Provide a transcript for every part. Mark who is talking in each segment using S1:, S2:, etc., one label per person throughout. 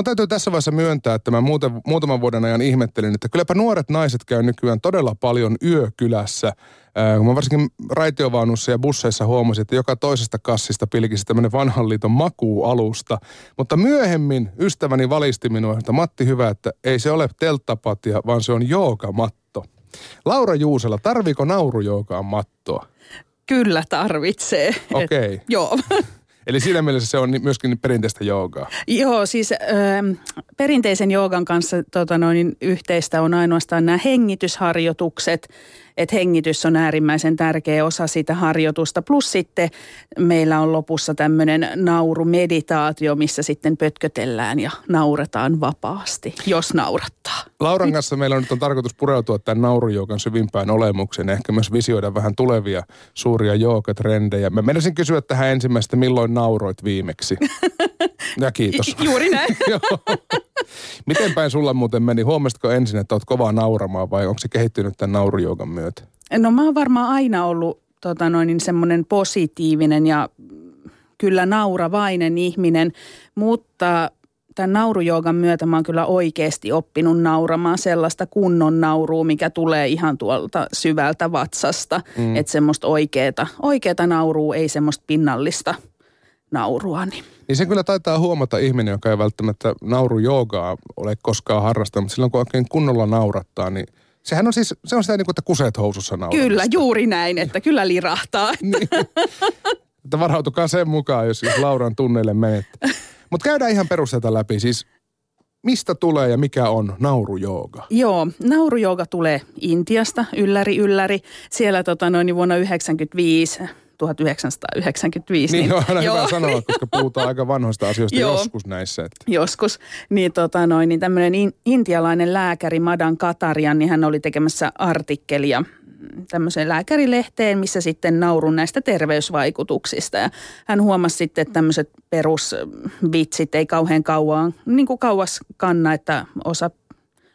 S1: Mun täytyy tässä vaiheessa myöntää, että mä muuten, muutaman vuoden ajan ihmettelin, että kylläpä nuoret naiset käy nykyään todella paljon yökylässä. Kun mä varsinkin raitiovaunussa ja busseissa huomasin, että joka toisesta kassista pilkisi tämmöinen vanhan liiton makuualusta. Mutta myöhemmin ystäväni valisti minua, että Matti hyvä, että ei se ole telttapatia, vaan se on joogamatto. Laura Juusela, tarviiko naurujoogaan mattoa?
S2: Kyllä tarvitsee.
S1: Okei. Okay.
S2: joo.
S1: Eli siinä mielessä se on myöskin perinteistä joogaa.
S2: Joo, siis ö, perinteisen joogan kanssa tota noin, yhteistä on ainoastaan nämä hengitysharjoitukset – että hengitys on äärimmäisen tärkeä osa sitä harjoitusta. Plus sitten meillä on lopussa tämmöinen naurumeditaatio, missä sitten pötkötellään ja nauretaan vapaasti, jos naurattaa.
S1: Lauran kanssa meillä on nyt on tarkoitus pureutua tämän naurujoukan syvimpään olemukseen ehkä myös visioida vähän tulevia suuria joogatrendejä. Mä menisin kysyä tähän ensimmäistä, milloin nauroit viimeksi? Ja kiitos.
S2: Juuri näin.
S1: Miten päin sulla muuten meni? Huomasitko ensin, että oot kovaa nauramaan vai onko se kehittynyt tämän naurujoukan myötä?
S2: No mä oon varmaan aina ollut tota noin, niin semmoinen positiivinen ja kyllä nauravainen ihminen, mutta tämän naurujoogan myötä mä oon kyllä oikeasti oppinut nauramaan sellaista kunnon naurua, mikä tulee ihan tuolta syvältä vatsasta. Mm. Että semmoista oikeeta, oikeeta naurua, ei semmoista pinnallista naurua. Niin.
S1: se kyllä taitaa huomata ihminen, joka ei välttämättä naurujoogaa ole koskaan harrastanut, mutta silloin kun oikein kunnolla naurattaa, niin – Sehän on siis, se on sitä niin kuin, että kuseet housussa nauramista.
S2: Kyllä, juuri näin, että kyllä lirahtaa. niin.
S1: Että varautukaa sen mukaan, jos, jos Lauran tunneille menette. Mutta käydään ihan perusteita läpi. Siis mistä tulee ja mikä on naurujooga?
S2: Joo, naurujooga tulee Intiasta, ylläri ylläri. Siellä tota, noin vuonna 1995 1995.
S1: Niin, niin on aina joo, hyvä sanoa, koska puhutaan aika vanhoista asioista joo, joskus näissä. Että.
S2: Joskus. Niin, tota noin, niin tämmöinen in, intialainen lääkäri Madan Katarian, niin hän oli tekemässä artikkelia tämmöiseen lääkärilehteen, missä sitten naurun näistä terveysvaikutuksista. Ja hän huomasi sitten, että tämmöiset perusvitsit ei kauhean kauan, niin kuin kauas kanna, että osa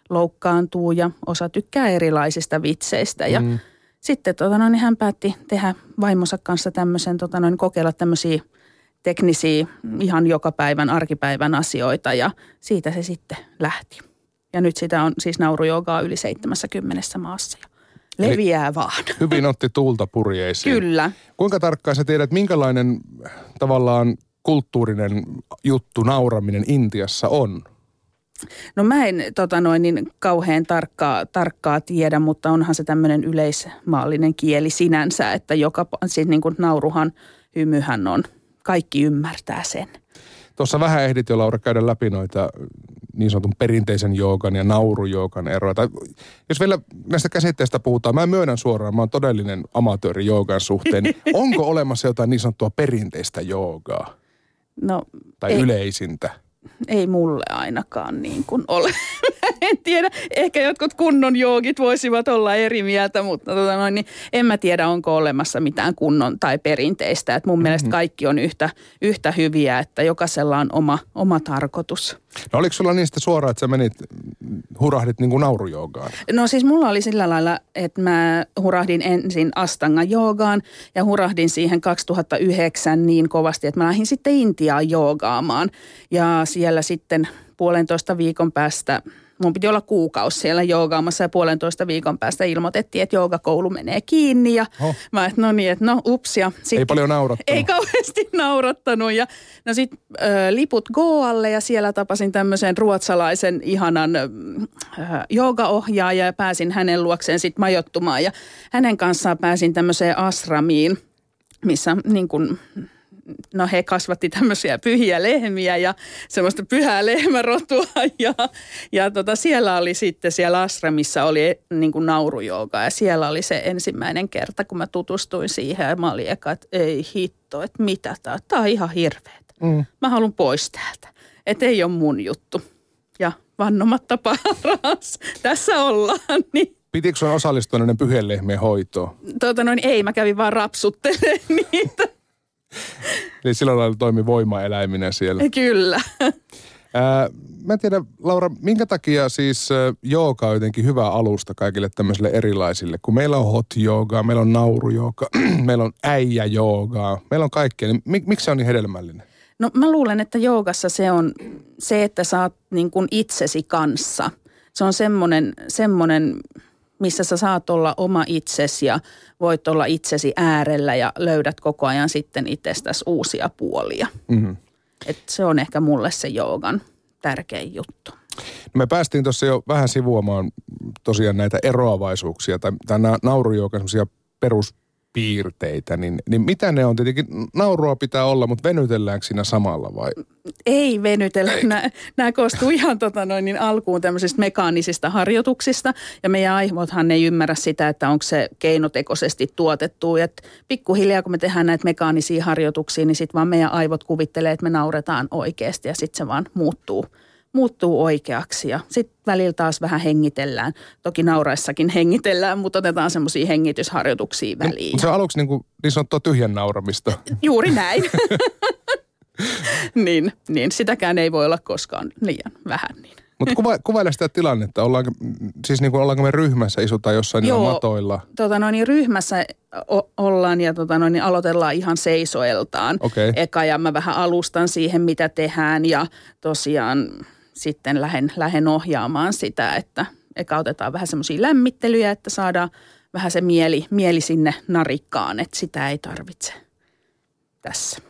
S2: loukkaantuu ja osa tykkää erilaisista vitseistä. Ja mm sitten tota, no, niin hän päätti tehdä vaimonsa kanssa tämmöisen, tota, no, niin kokeilla tämmöisiä teknisiä ihan joka päivän, arkipäivän asioita ja siitä se sitten lähti. Ja nyt sitä on siis naurujoogaa yli 70 maassa ja leviää Eli vaan.
S1: Hyvin otti tuulta purjeisiin.
S2: Kyllä.
S1: Kuinka tarkkaan sä tiedät, minkälainen tavallaan kulttuurinen juttu nauraminen Intiassa on?
S2: No mä en tota noin, niin kauhean tarkkaa, tarkkaa tiedä, mutta onhan se tämmöinen yleismaallinen kieli sinänsä, että joka, siis niin kuin nauruhan, hymyhän on, kaikki ymmärtää sen.
S1: Tuossa vähän ehdit jo Laura käydä läpi noita niin sanotun perinteisen joogan ja naurujoogan eroa. Tai jos vielä näistä käsitteistä puhutaan, mä myönnän suoraan, mä oon todellinen amatööri joogan suhteen. Niin onko olemassa jotain niin sanottua perinteistä joogaa?
S2: No,
S1: tai ei, yleisintä?
S2: Ei mulle ainakaan niin kuin ole. en tiedä, ehkä jotkut kunnon joogit voisivat olla eri mieltä, mutta tota noin, niin en mä tiedä, onko olemassa mitään kunnon tai perinteistä. Et mun mm-hmm. mielestä kaikki on yhtä, yhtä hyviä, että jokaisella on oma, oma tarkoitus.
S1: No oliko sulla niistä suoraan, että sä menit, hurahdit niin kuin naurujoogaan?
S2: No siis mulla oli sillä lailla, että mä hurahdin ensin Astanga joogaan ja hurahdin siihen 2009 niin kovasti, että mä lähdin sitten Intiaan joogaamaan. Ja siellä sitten puolentoista viikon päästä mun piti olla kuukausi siellä joogaamassa ja puolentoista viikon päästä ilmoitettiin, että joogakoulu menee kiinni. Ja oh. mä että no niin, että no ups. Ja
S1: sit, ei paljon naurattanut.
S2: Ei kauheasti naurattanut. Ja no sit äh, liput Goalle ja siellä tapasin tämmöisen ruotsalaisen ihanan äh, joogaohjaaja ja pääsin hänen luokseen sitten majottumaan. Ja hänen kanssaan pääsin tämmöiseen asramiin, missä niin kuin no he kasvatti tämmöisiä pyhiä lehmiä ja semmoista pyhää lehmärotua ja, ja tota, siellä oli sitten siellä Asramissa oli niin kuin naurujooga ja siellä oli se ensimmäinen kerta, kun mä tutustuin siihen ja mä olin eka, että ei hitto, että mitä tää, tää on ihan hirveetä. Mm. Mä haluan pois täältä, että ei ole mun juttu. Ja vannomatta paras, tässä ollaan. Niin.
S1: Pitikö sun osallistua näiden pyhien lehmien hoitoon?
S2: Tota noin, ei, mä kävin vaan rapsuttelemaan niitä.
S1: Eli sillä lailla toimi voimaeläiminen siellä.
S2: Kyllä.
S1: Ää, mä en tiedä, Laura, minkä takia siis jooga on jotenkin hyvä alusta kaikille tämmöisille erilaisille? Kun meillä on hot joogaa, meillä on nauru meillä on äijä joogaa, meillä on kaikkea. Niin mik, miksi se on niin hedelmällinen?
S2: No mä luulen, että joogassa se on se, että sä oot niin kuin itsesi kanssa. Se on semmoinen, semmoinen, missä sä saat olla oma itsesi ja voit olla itsesi äärellä ja löydät koko ajan sitten itsestäsi uusia puolia. Mm-hmm. Et se on ehkä mulle se joogan tärkein juttu.
S1: No me päästiin tuossa jo vähän sivuamaan tosiaan näitä eroavaisuuksia tai, tai naurujoukan perus piirteitä, niin, niin mitä ne on? Tietenkin naurua pitää olla, mutta venytelläänkö siinä samalla vai?
S2: Ei venytellä. Nämä, nämä koostuu ihan tota noin, niin alkuun tämmöisistä mekaanisista harjoituksista ja meidän aivothan ei ymmärrä sitä, että onko se keinotekoisesti tuotettu. Et pikkuhiljaa kun me tehdään näitä mekaanisia harjoituksia, niin sitten vaan meidän aivot kuvittelee, että me nauretaan oikeasti ja sitten se vaan muuttuu – muuttuu oikeaksi ja sitten välillä taas vähän hengitellään. Toki nauraessakin hengitellään, mutta otetaan semmoisia hengitysharjoituksia no, väliin.
S1: No, se on aluksi niin, kuin, niin sanottua tyhjän nauramista.
S2: Juuri näin. niin, niin, sitäkään ei voi olla koskaan liian vähän. Niin.
S1: Mutta kuva, kuvaile sitä tilannetta. Ollaanko, siis niin kuin, ollaanko me ryhmässä, isutaan jossain Joo, matoilla?
S2: Tota noin, niin ryhmässä o- ollaan ja tota noin, niin aloitellaan ihan seisoeltaan. Okay. Eka ja mä vähän alustan siihen, mitä tehdään ja tosiaan sitten lähden, lähden ohjaamaan sitä, että eka otetaan vähän semmoisia lämmittelyjä, että saadaan vähän se mieli, mieli sinne narikkaan, että sitä ei tarvitse tässä.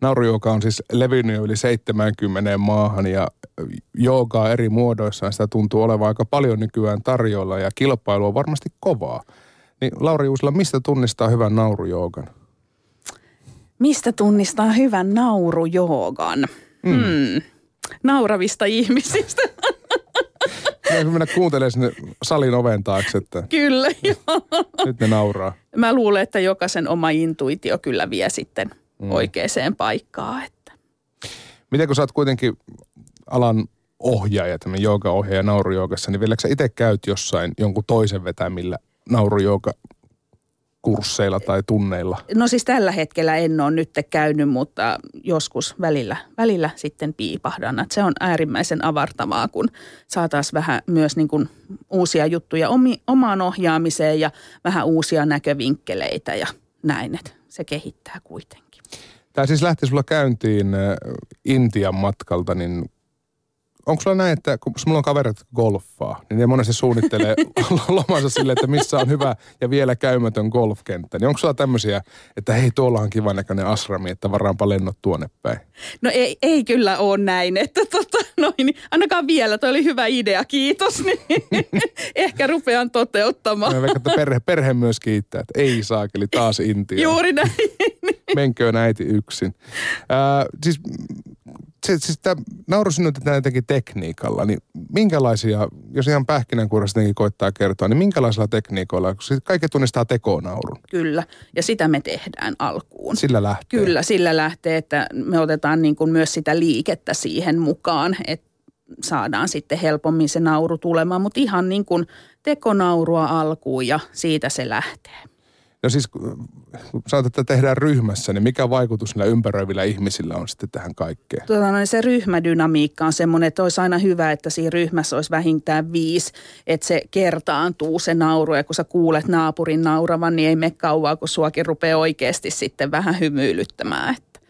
S1: Naurujooga on siis levinnyt yli 70 maahan ja joogaa eri muodoissaan sitä tuntuu olevan aika paljon nykyään tarjolla ja kilpailu on varmasti kovaa. Niin Lauri Uusila, mistä tunnistaa hyvän naurujoogan?
S2: Mistä tunnistaa hyvän naurujoogan? Mm. Hmm nauravista ihmisistä.
S1: Pitäisikö mennä kuuntelemaan sinne salin oven taakse, että
S2: Kyllä, joo.
S1: nyt ne nauraa.
S2: Mä luulen, että jokaisen oma intuitio kyllä vie sitten mm. oikeaan paikkaan. Että.
S1: Miten kun sä oot kuitenkin alan ohjaaja, tämmöinen jooga-ohjaaja naurujoogassa, niin vieläkö sä itse käyt jossain jonkun toisen vetämillä naurujooga kursseilla tai tunneilla?
S2: No siis tällä hetkellä en ole nyt käynyt, mutta joskus välillä, välillä sitten piipahdan. Että se on äärimmäisen avartavaa, kun saataisiin vähän myös niin kuin uusia juttuja omi, omaan ohjaamiseen ja vähän uusia näkövinkkeleitä ja näin, että se kehittää kuitenkin.
S1: Tämä siis lähti sulla käyntiin Intian matkalta, niin onko sulla näin, että kun mulla on kaverit golfaa, niin ne monesti suunnittelee lomansa sille, että missä on hyvä ja vielä käymätön golfkenttä. Niin onko sulla tämmöisiä, että hei tuolla on kivan näköinen asrami, että varaanpa lennot tuonne päin?
S2: No ei, ei kyllä ole näin, että tota, noin, ainakaan vielä, toi oli hyvä idea, kiitos. Niin ehkä rupean toteuttamaan.
S1: Mä veikkaan, että perhe, perhe myös kiittää, että ei saakeli taas Intia.
S2: Juuri näin.
S1: Menköön äiti yksin. Äh, siis se, siis tämä nauru synnytetään jotenkin tekniikalla, niin minkälaisia, jos ihan pähkinänkuoressa koittaa kertoa, niin minkälaisilla tekniikoilla, kun kaikki tunnistaa tekonaurun?
S2: Kyllä, ja sitä me tehdään alkuun.
S1: Sillä lähtee?
S2: Kyllä, sillä lähtee, että me otetaan niin kuin myös sitä liikettä siihen mukaan, että saadaan sitten helpommin se nauru tulemaan, mutta ihan niin kuin tekonaurua alkuun ja siitä se lähtee.
S1: No siis kun sanotaan, että tehdään ryhmässä, niin mikä vaikutus näillä ympäröivillä ihmisillä on sitten tähän kaikkeen?
S2: Tuota, no, se ryhmädynamiikka on semmoinen, että olisi aina hyvä, että siinä ryhmässä olisi vähintään viisi, että se kertaantuu se nauru ja kun sä kuulet naapurin nauravan, niin ei mene kauaa, kun suakin rupeaa oikeasti sitten vähän hymyilyttämään. Että,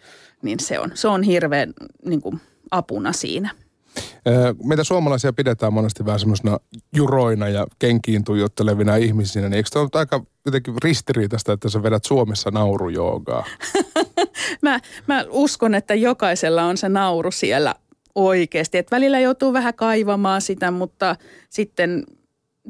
S2: niin se on, se on hirveän niin apuna siinä.
S1: Meitä suomalaisia pidetään monesti vähän semmoisena juroina ja kenkiin tuijottelevinä ihmisinä, niin eikö tämä ole aika jotenkin ristiriitaista, että sä vedät Suomessa naurujoogaa?
S2: mä, mä uskon, että jokaisella on se nauru siellä oikeasti. Että välillä joutuu vähän kaivamaan sitä, mutta sitten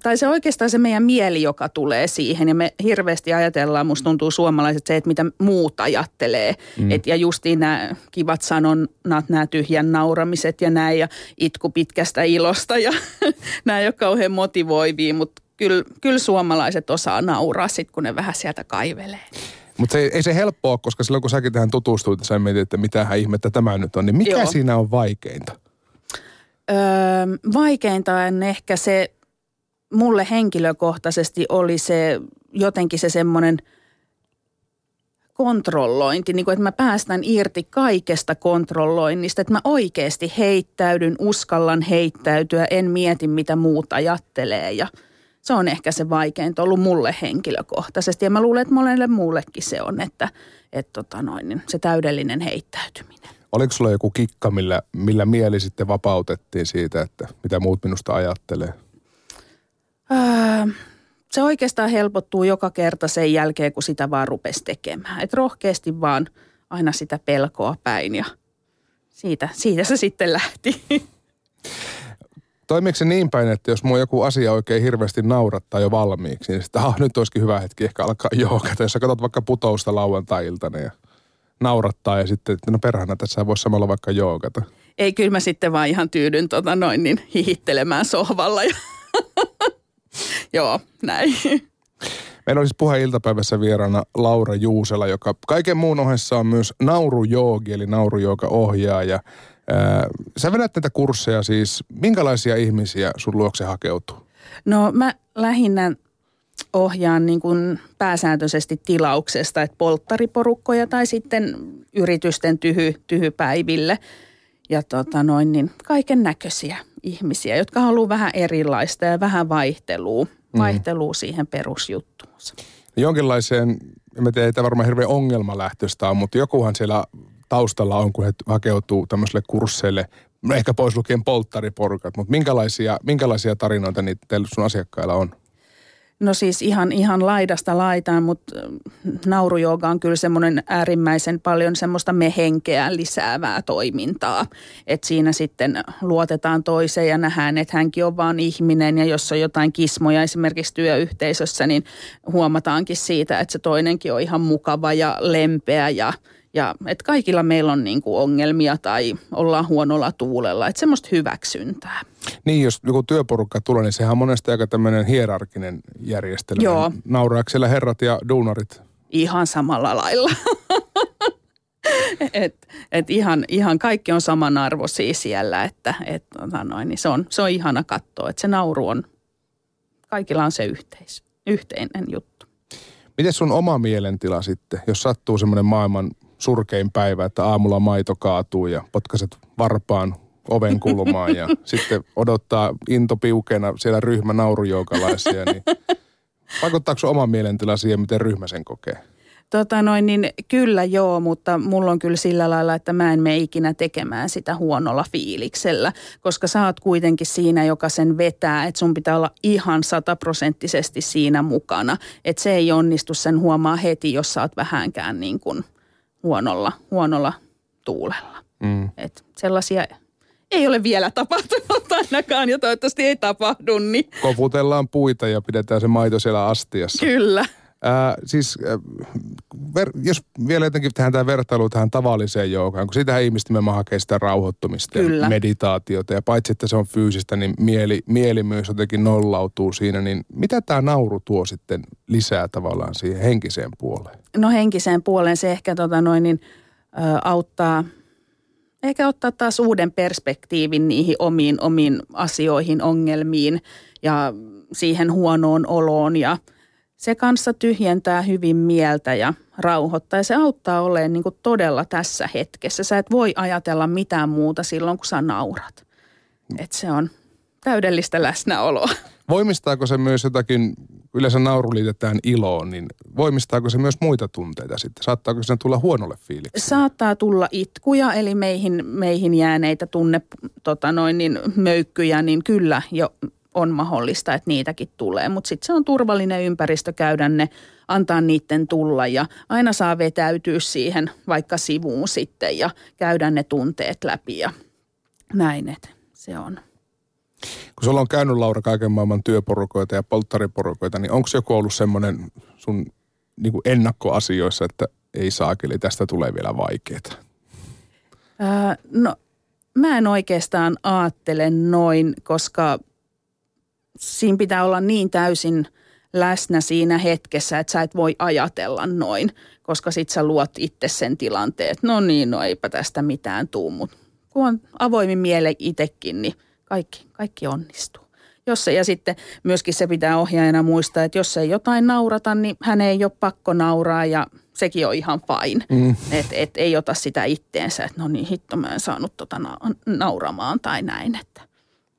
S2: tai se oikeastaan se meidän mieli, joka tulee siihen. Ja me hirveästi ajatellaan, musta tuntuu suomalaiset se, että mitä muut ajattelee. Mm. Et, ja justiin nämä kivat sanonnat, nämä tyhjän nauramiset ja näin ja itku pitkästä ilosta ja nämä ei ole kauhean motivoivia, mutta kyllä, kyllä suomalaiset osaa nauraa sitten, kun ne vähän sieltä kaivelee.
S1: Mutta ei se helppoa, koska silloin kun säkin tähän tutustuit, sä mietit, että mitä ihmettä tämä nyt on, niin mikä Joo. siinä on vaikeinta?
S2: Öö, vaikeinta on ehkä se mulle henkilökohtaisesti oli se jotenkin se semmoinen kontrollointi, niin kuin, että mä päästän irti kaikesta kontrolloinnista, että mä oikeasti heittäydyn, uskallan heittäytyä, en mieti mitä muut ajattelee ja se on ehkä se vaikeinta ollut mulle henkilökohtaisesti ja mä luulen, että monelle muullekin se on, että, että tota noin, niin se täydellinen heittäytyminen.
S1: Oliko sulla joku kikka, millä, millä mieli sitten vapautettiin siitä, että mitä muut minusta ajattelee?
S2: Öö, se oikeastaan helpottuu joka kerta sen jälkeen, kun sitä vaan rupesi tekemään. Et rohkeasti vaan aina sitä pelkoa päin ja siitä, siitä se sitten lähti.
S1: Toimiiko se niin päin, että jos mua joku asia oikein hirveästi naurattaa jo valmiiksi, niin sitten ah, nyt olisikin hyvä hetki ehkä alkaa joogata. Jos sä katsot vaikka putousta lauantai-iltana ja naurattaa ja sitten, no perhana tässä voisi samalla vaikka joogata.
S2: Ei, kyllä mä sitten vaan ihan tyydyn tota noin niin hihittelemään sohvalla ja joo, näin.
S1: Meillä olisi puhe iltapäivässä vieraana Laura Juusela, joka kaiken muun ohessa on myös naurujoogi, eli naurujooga-ohjaaja. Sä vedät näitä kursseja siis. Minkälaisia ihmisiä sun luokse hakeutuu?
S2: No mä lähinnä ohjaan niin kuin pääsääntöisesti tilauksesta, että polttariporukkoja tai sitten yritysten tyhy, tyhypäiville. Ja tota noin, niin kaiken näköisiä ihmisiä, jotka haluaa vähän erilaista ja vähän vaihtelua, mm. vaihtelua siihen perusjuttuunsa.
S1: Jonkinlaiseen, en tiedä, tämä varmaan hirveän ongelmalähtöistä on, mutta jokuhan siellä taustalla on, kun he hakeutuu tämmöiselle kursseille, ehkä pois lukien polttariporukat, mutta minkälaisia, minkälaisia tarinoita niitä sun asiakkailla on?
S2: No siis ihan, ihan laidasta laitaan, mutta naurujooga on kyllä semmoinen äärimmäisen paljon semmoista mehenkeä lisäävää toimintaa. Että siinä sitten luotetaan toiseen ja nähdään, että hänkin on vaan ihminen ja jos on jotain kismoja esimerkiksi työyhteisössä, niin huomataankin siitä, että se toinenkin on ihan mukava ja lempeä ja – ja että kaikilla meillä on niin kuin ongelmia tai ollaan huonolla tuulella, että semmoista hyväksyntää.
S1: Niin, jos joku työporukka tulee, niin sehän on monesti aika tämmöinen hierarkinen järjestelmä.
S2: Joo.
S1: Nauraako siellä herrat ja duunarit?
S2: Ihan samalla lailla. et, et ihan, ihan kaikki on samanarvoisia siellä, että et, tota noin, niin se, on, se on ihana katsoa, että se nauru on, kaikilla on se yhteis, yhteinen juttu.
S1: Miten sun oma mielentila sitten, jos sattuu semmoinen maailman surkein päivä, että aamulla maito kaatuu ja potkaset varpaan oven kulmaan ja sitten odottaa into piukeena siellä ryhmä naurujoukalaisia, niin vaikuttaako oma mielentila siihen, miten ryhmä sen kokee?
S2: Tota noin, niin kyllä joo, mutta mulla on kyllä sillä lailla, että mä en mene ikinä tekemään sitä huonolla fiiliksellä, koska sä oot kuitenkin siinä, joka sen vetää, että sun pitää olla ihan sataprosenttisesti siinä mukana. Että se ei onnistu, sen huomaa heti, jos sä oot vähänkään niin kuin – huonolla, huonolla tuulella. Mm. Et sellaisia ei ole vielä tapahtunut ainakaan ja toivottavasti ei tapahdu. Niin.
S1: Koputellaan puita ja pidetään se maito siellä astiassa.
S2: Kyllä.
S1: Ää, siis äh, ver, jos vielä jotenkin tehdään tämä vertailu tähän tavalliseen joogaan, kun sitä ihmistä me hakee sitä rauhoittumista Kyllä. ja meditaatiota ja paitsi että se on fyysistä, niin mieli, mieli myös jotenkin nollautuu siinä, niin mitä tämä nauru tuo sitten lisää tavallaan siihen henkiseen puoleen?
S2: No henkiseen puoleen se ehkä tota noin, niin, ä, auttaa ehkä ottaa taas uuden perspektiivin niihin omiin, omiin asioihin, ongelmiin ja siihen huonoon oloon ja – se kanssa tyhjentää hyvin mieltä ja rauhoittaa ja se auttaa olemaan niin kuin todella tässä hetkessä. Sä et voi ajatella mitään muuta silloin, kun sä naurat. Et se on täydellistä läsnäoloa.
S1: Voimistaako se myös jotakin, yleensä nauru liitetään iloon, niin voimistaako se myös muita tunteita sitten? Saattaako se tulla huonolle fiiliksi?
S2: Saattaa tulla itkuja, eli meihin, meihin jääneitä tunne, tota noin, niin möykkyjä, niin kyllä jo on mahdollista, että niitäkin tulee. Mutta sitten se on turvallinen ympäristö käydä ne, antaa niiden tulla ja aina saa vetäytyä siihen vaikka sivuun sitten ja käydä ne tunteet läpi ja näin, että se on.
S1: Kun sulla on käynyt Laura kaiken maailman työporukoita ja polttariporukoita, niin onko joku ollut semmoinen sun niin kuin ennakkoasioissa, että ei saakeli, tästä tulee vielä vaikeaa?
S2: Öö, no mä en oikeastaan ajattele noin, koska siinä pitää olla niin täysin läsnä siinä hetkessä, että sä et voi ajatella noin, koska sit sä luot itse sen tilanteen, että no niin, no eipä tästä mitään tuu, mutta kun on avoimin miele itsekin, niin kaikki, kaikki onnistuu. Jos se, ja sitten myöskin se pitää ohjaajana muistaa, että jos ei jotain naurata, niin hän ei ole pakko nauraa ja sekin on ihan fine. Mm. Että et ei ota sitä itteensä, että no niin hitto mä en saanut tota na- nauramaan tai näin, että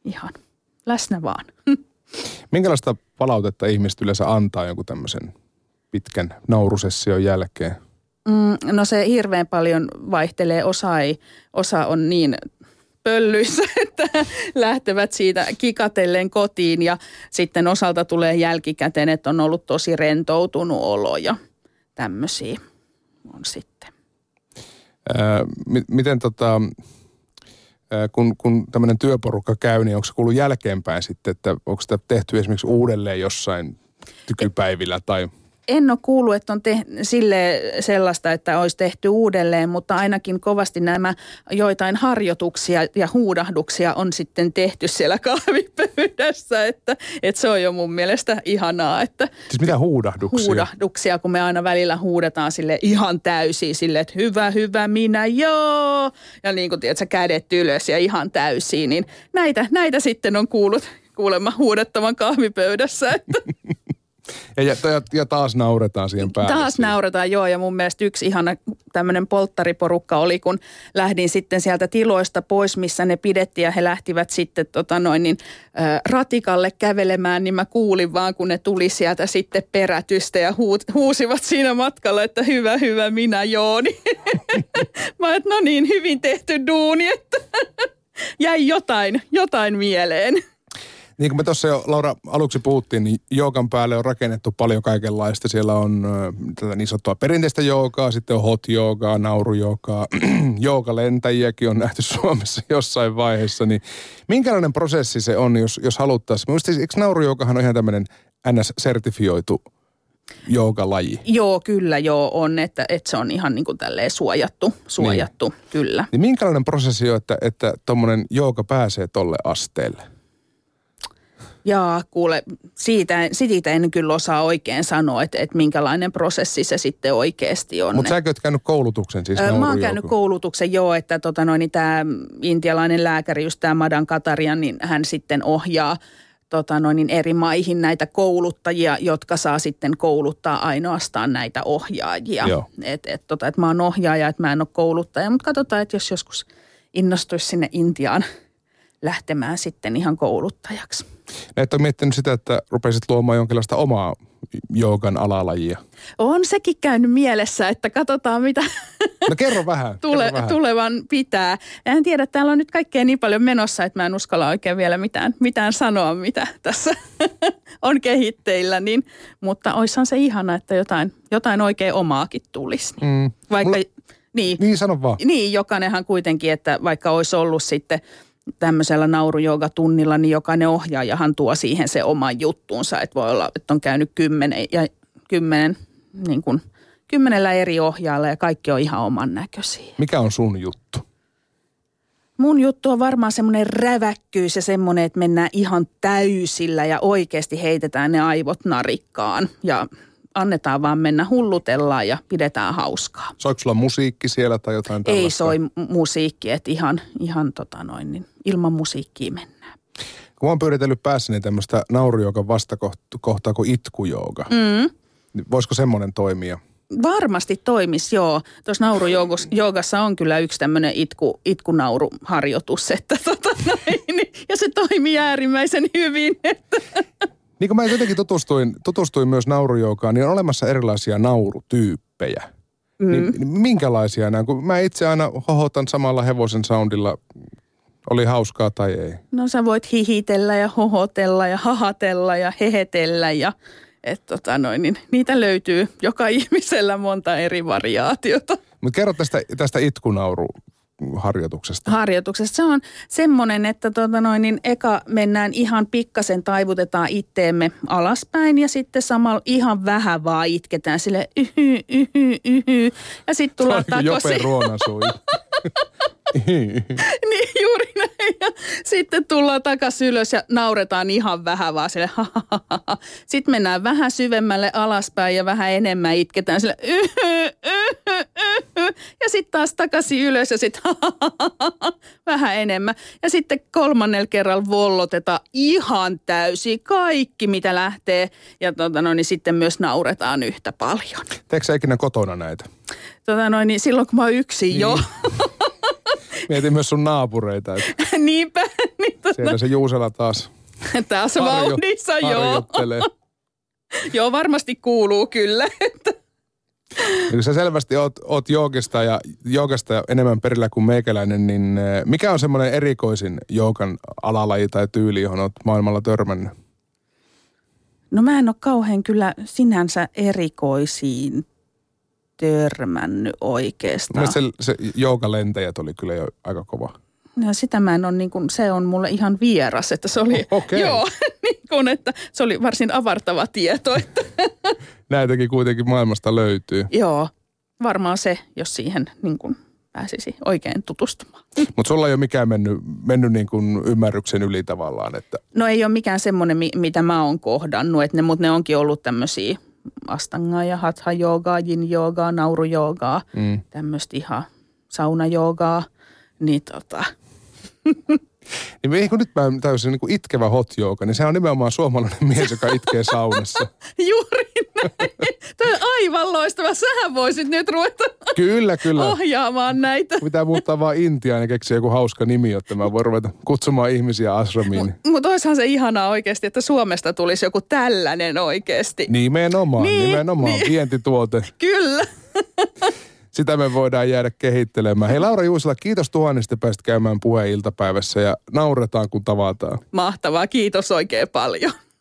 S2: ihan läsnä vaan.
S1: Minkälaista palautetta ihmiset yleensä antaa jonkun tämmöisen pitkän naurusession jälkeen?
S2: Mm, no se hirveän paljon vaihtelee. Osa, ei, osa on niin pöllyissä, että lähtevät siitä kikatellen kotiin ja sitten osalta tulee jälkikäteen, että on ollut tosi rentoutunut olo ja tämmöisiä on sitten.
S1: Ää, miten tota, kun, kun tämmöinen työporukka käy, niin onko se kuullut jälkeenpäin sitten, että onko sitä tehty esimerkiksi uudelleen jossain tykypäivillä tai
S2: en ole kuullut, että on te, sille sellaista, että olisi tehty uudelleen, mutta ainakin kovasti nämä joitain harjoituksia ja huudahduksia on sitten tehty siellä kahvipöydässä, että, että se on jo mun mielestä ihanaa. Että
S1: siis mitä huudahduksia?
S2: Huudahduksia, kun me aina välillä huudetaan sille ihan täysin sille, että hyvä, hyvä, minä, joo. Ja niin kuin tiedät, kädet ylös ja ihan täysin, niin näitä, näitä sitten on kuullut kuulemma huudettavan kahvipöydässä. Että
S1: ja, ja, ja taas nauretaan siihen päälle.
S2: Taas siihen. nauretaan, joo. Ja mun mielestä yksi ihana tämmöinen polttariporukka oli, kun lähdin sitten sieltä tiloista pois, missä ne pidettiin. Ja he lähtivät sitten tota noin, niin, ä, ratikalle kävelemään, niin mä kuulin vaan, kun ne tuli sieltä sitten perätystä ja huut, huusivat siinä matkalla, että hyvä, hyvä, minä Jooni. mä että no niin, hyvin tehty duuni, että jäi jotain, jotain mieleen.
S1: Niin kuin me tuossa jo Laura aluksi puhuttiin, niin joogan päälle on rakennettu paljon kaikenlaista. Siellä on tätä niin sanottua perinteistä joogaa, sitten on hot joogaa, naurujoogaa, joogalentäjiäkin on nähty Suomessa jossain vaiheessa. Niin minkälainen prosessi se on, jos, jos haluttaisiin? Mielestäni eikö naurujoogahan ole ihan tämmöinen NS-sertifioitu joogalaji?
S2: Joo, kyllä joo on, että, että se on ihan niin kuin tälleen suojattu, suojattu niin. kyllä.
S1: Niin minkälainen prosessi on, että, että tuommoinen jooga pääsee tolle asteelle?
S2: Jaa, kuule, siitä, siitä en kyllä osaa oikein sanoa, että, että minkälainen prosessi se sitten oikeasti on.
S1: Mutta sä oot käynyt koulutuksen siis öö,
S2: Mä oon käynyt koulutuksen joo, että tota noin, niin tämä intialainen lääkäri, just tämä Madan Katarian, niin hän sitten ohjaa tota noin, niin eri maihin näitä kouluttajia, jotka saa sitten kouluttaa ainoastaan näitä ohjaajia. Että et, tota, et mä oon ohjaaja, että mä en ole kouluttaja, mutta katsotaan, että jos joskus innostuisi sinne Intiaan lähtemään sitten ihan kouluttajaksi.
S1: Et ole miettinyt sitä, että rupeisit luomaan jonkinlaista omaa joogan alalajia?
S2: On sekin käynyt mielessä, että katsotaan mitä
S1: no kerro vähän, tule, kerro vähän.
S2: tulevan pitää. En tiedä, täällä on nyt kaikkea niin paljon menossa, että mä en uskalla oikein vielä mitään, mitään sanoa, mitä tässä on kehitteillä. Niin, mutta oishan se ihana, että jotain, jotain oikein omaakin tulisi. Mm. Vaikka, Mulla,
S1: niin, niin, sano vaan.
S2: Niin, jokainenhan kuitenkin, että vaikka olisi ollut sitten – tämmöisellä tunnilla, niin jokainen ohjaajahan tuo siihen se oman juttuunsa. Että voi olla, että on käynyt kymmenen, ja kymmenen, niin kuin, kymmenellä eri ohjaalla ja kaikki on ihan oman näköisiä.
S1: Mikä on sun juttu?
S2: Mun juttu on varmaan semmoinen räväkkyys ja semmoinen, että mennään ihan täysillä ja oikeasti heitetään ne aivot narikkaan. Ja annetaan vaan mennä hullutellaan ja pidetään hauskaa.
S1: Soiko sulla musiikki siellä tai jotain
S2: tällaista? Ei soi musiikki, että ihan, ihan tota noin, niin ilman musiikkia mennään.
S1: Kun mä oon pyöritellyt päässäni tämmöistä naurujoogan vastakohtaa kuin itkujooga. Mm. Niin voisiko semmoinen toimia?
S2: Varmasti toimis, joo. Tuossa naurujoogassa on kyllä yksi tämmöinen itku, itkunauruharjoitus, että tota noin, ja se toimii äärimmäisen hyvin. Että.
S1: Niin kuin mä jotenkin tutustuin, tutustuin myös naurujoukaan, niin on olemassa erilaisia naurutyyppejä. Mm. Niin, niin minkälaisia nämä? Kun mä itse aina hohotan samalla hevosen soundilla, oli hauskaa tai ei?
S2: No sä voit hihitellä ja hohotella ja hahatella ja hehetellä ja et tota noin, niin niitä löytyy joka ihmisellä monta eri variaatiota.
S1: Mutta kerro tästä, tästä itkunauru harjoituksesta?
S2: Harjoituksesta. Se on semmoinen, että tota noin, niin eka mennään ihan pikkasen, taivutetaan itteemme alaspäin ja sitten samalla ihan vähän vaan itketään sille yhy, yhy, yhy. Ja sitten tullaan takaisin.
S1: Jope ruonasui.
S2: niin juuri näin. Ja sitten tullaan takaisin ylös ja nauretaan ihan vähän vaan sille Sitten mennään vähän syvemmälle alaspäin ja vähän enemmän itketään sille Ja sitten taas takaisin ylös ja sitten vähän enemmän. Ja sitten kolmannella kerralla vollotetaan ihan täysin kaikki, mitä lähtee. Ja tota no, niin sitten myös nauretaan yhtä paljon.
S1: Teekö ikinä kotona näitä?
S2: Tota noin, niin silloin kun mä oon yksin niin. jo.
S1: Mietin myös sun naapureita.
S2: Että Niinpä. Niin
S1: tota... Siellä se Juusela taas
S2: Taas vauhdissa, joo. joo, varmasti kuuluu kyllä. Että
S1: Kun sä selvästi oot, oot joogista ja joogasta enemmän perillä kuin meikäläinen, niin eh, mikä on semmoinen erikoisin joogan alalaji tai tyyli, johon oot maailmalla törmännyt?
S2: No mä en ole kauhean kyllä sinänsä erikoisiin törmännyt oikeastaan.
S1: se, se joogalentäjät oli kyllä jo aika kova.
S2: Ja sitä mä en ole, niin kuin, se on mulle ihan vieras, että se oli,
S1: okay.
S2: joo, niin kuin, että se oli varsin avartava tieto. Että.
S1: Näitäkin kuitenkin maailmasta löytyy.
S2: Joo, varmaan se, jos siihen niin kuin, pääsisi oikein tutustumaan.
S1: Mutta sulla ei ole mikään mennyt, mennyt niin kuin ymmärryksen yli tavallaan, että...
S2: No ei ole mikään semmoinen, mitä mä oon kohdannut, että ne, mutta ne onkin ollut tämmöisiä astangaa ja hatha joogaa, yin joogaa, nauru joogaa, mm. tämmöistä ihan sauna joogaa, niin tota,
S1: niin me, kun nyt mä täysin niin kuin itkevä hot jooga, niin se on nimenomaan suomalainen mies, joka itkee saunassa.
S2: Juuri Tämä on aivan loistava. Sähän voisit nyt ruveta
S1: kyllä, kyllä.
S2: ohjaamaan näitä.
S1: Pitää muuttaa vaan Intiaan ja keksiä joku hauska nimi, jotta mä voin ruveta kutsumaan ihmisiä asramiin.
S2: Mutta mut olisihan se ihanaa oikeasti, että Suomesta tulisi joku tällainen oikeasti.
S1: Nimenomaan, niin, nimenomaan. Niin. Vientituote.
S2: Kyllä
S1: sitä me voidaan jäädä kehittelemään. Hei Laura Juusila, kiitos tuhannesta päästä käymään puheen iltapäivässä ja nauretaan kun tavataan.
S2: Mahtavaa, kiitos oikein paljon.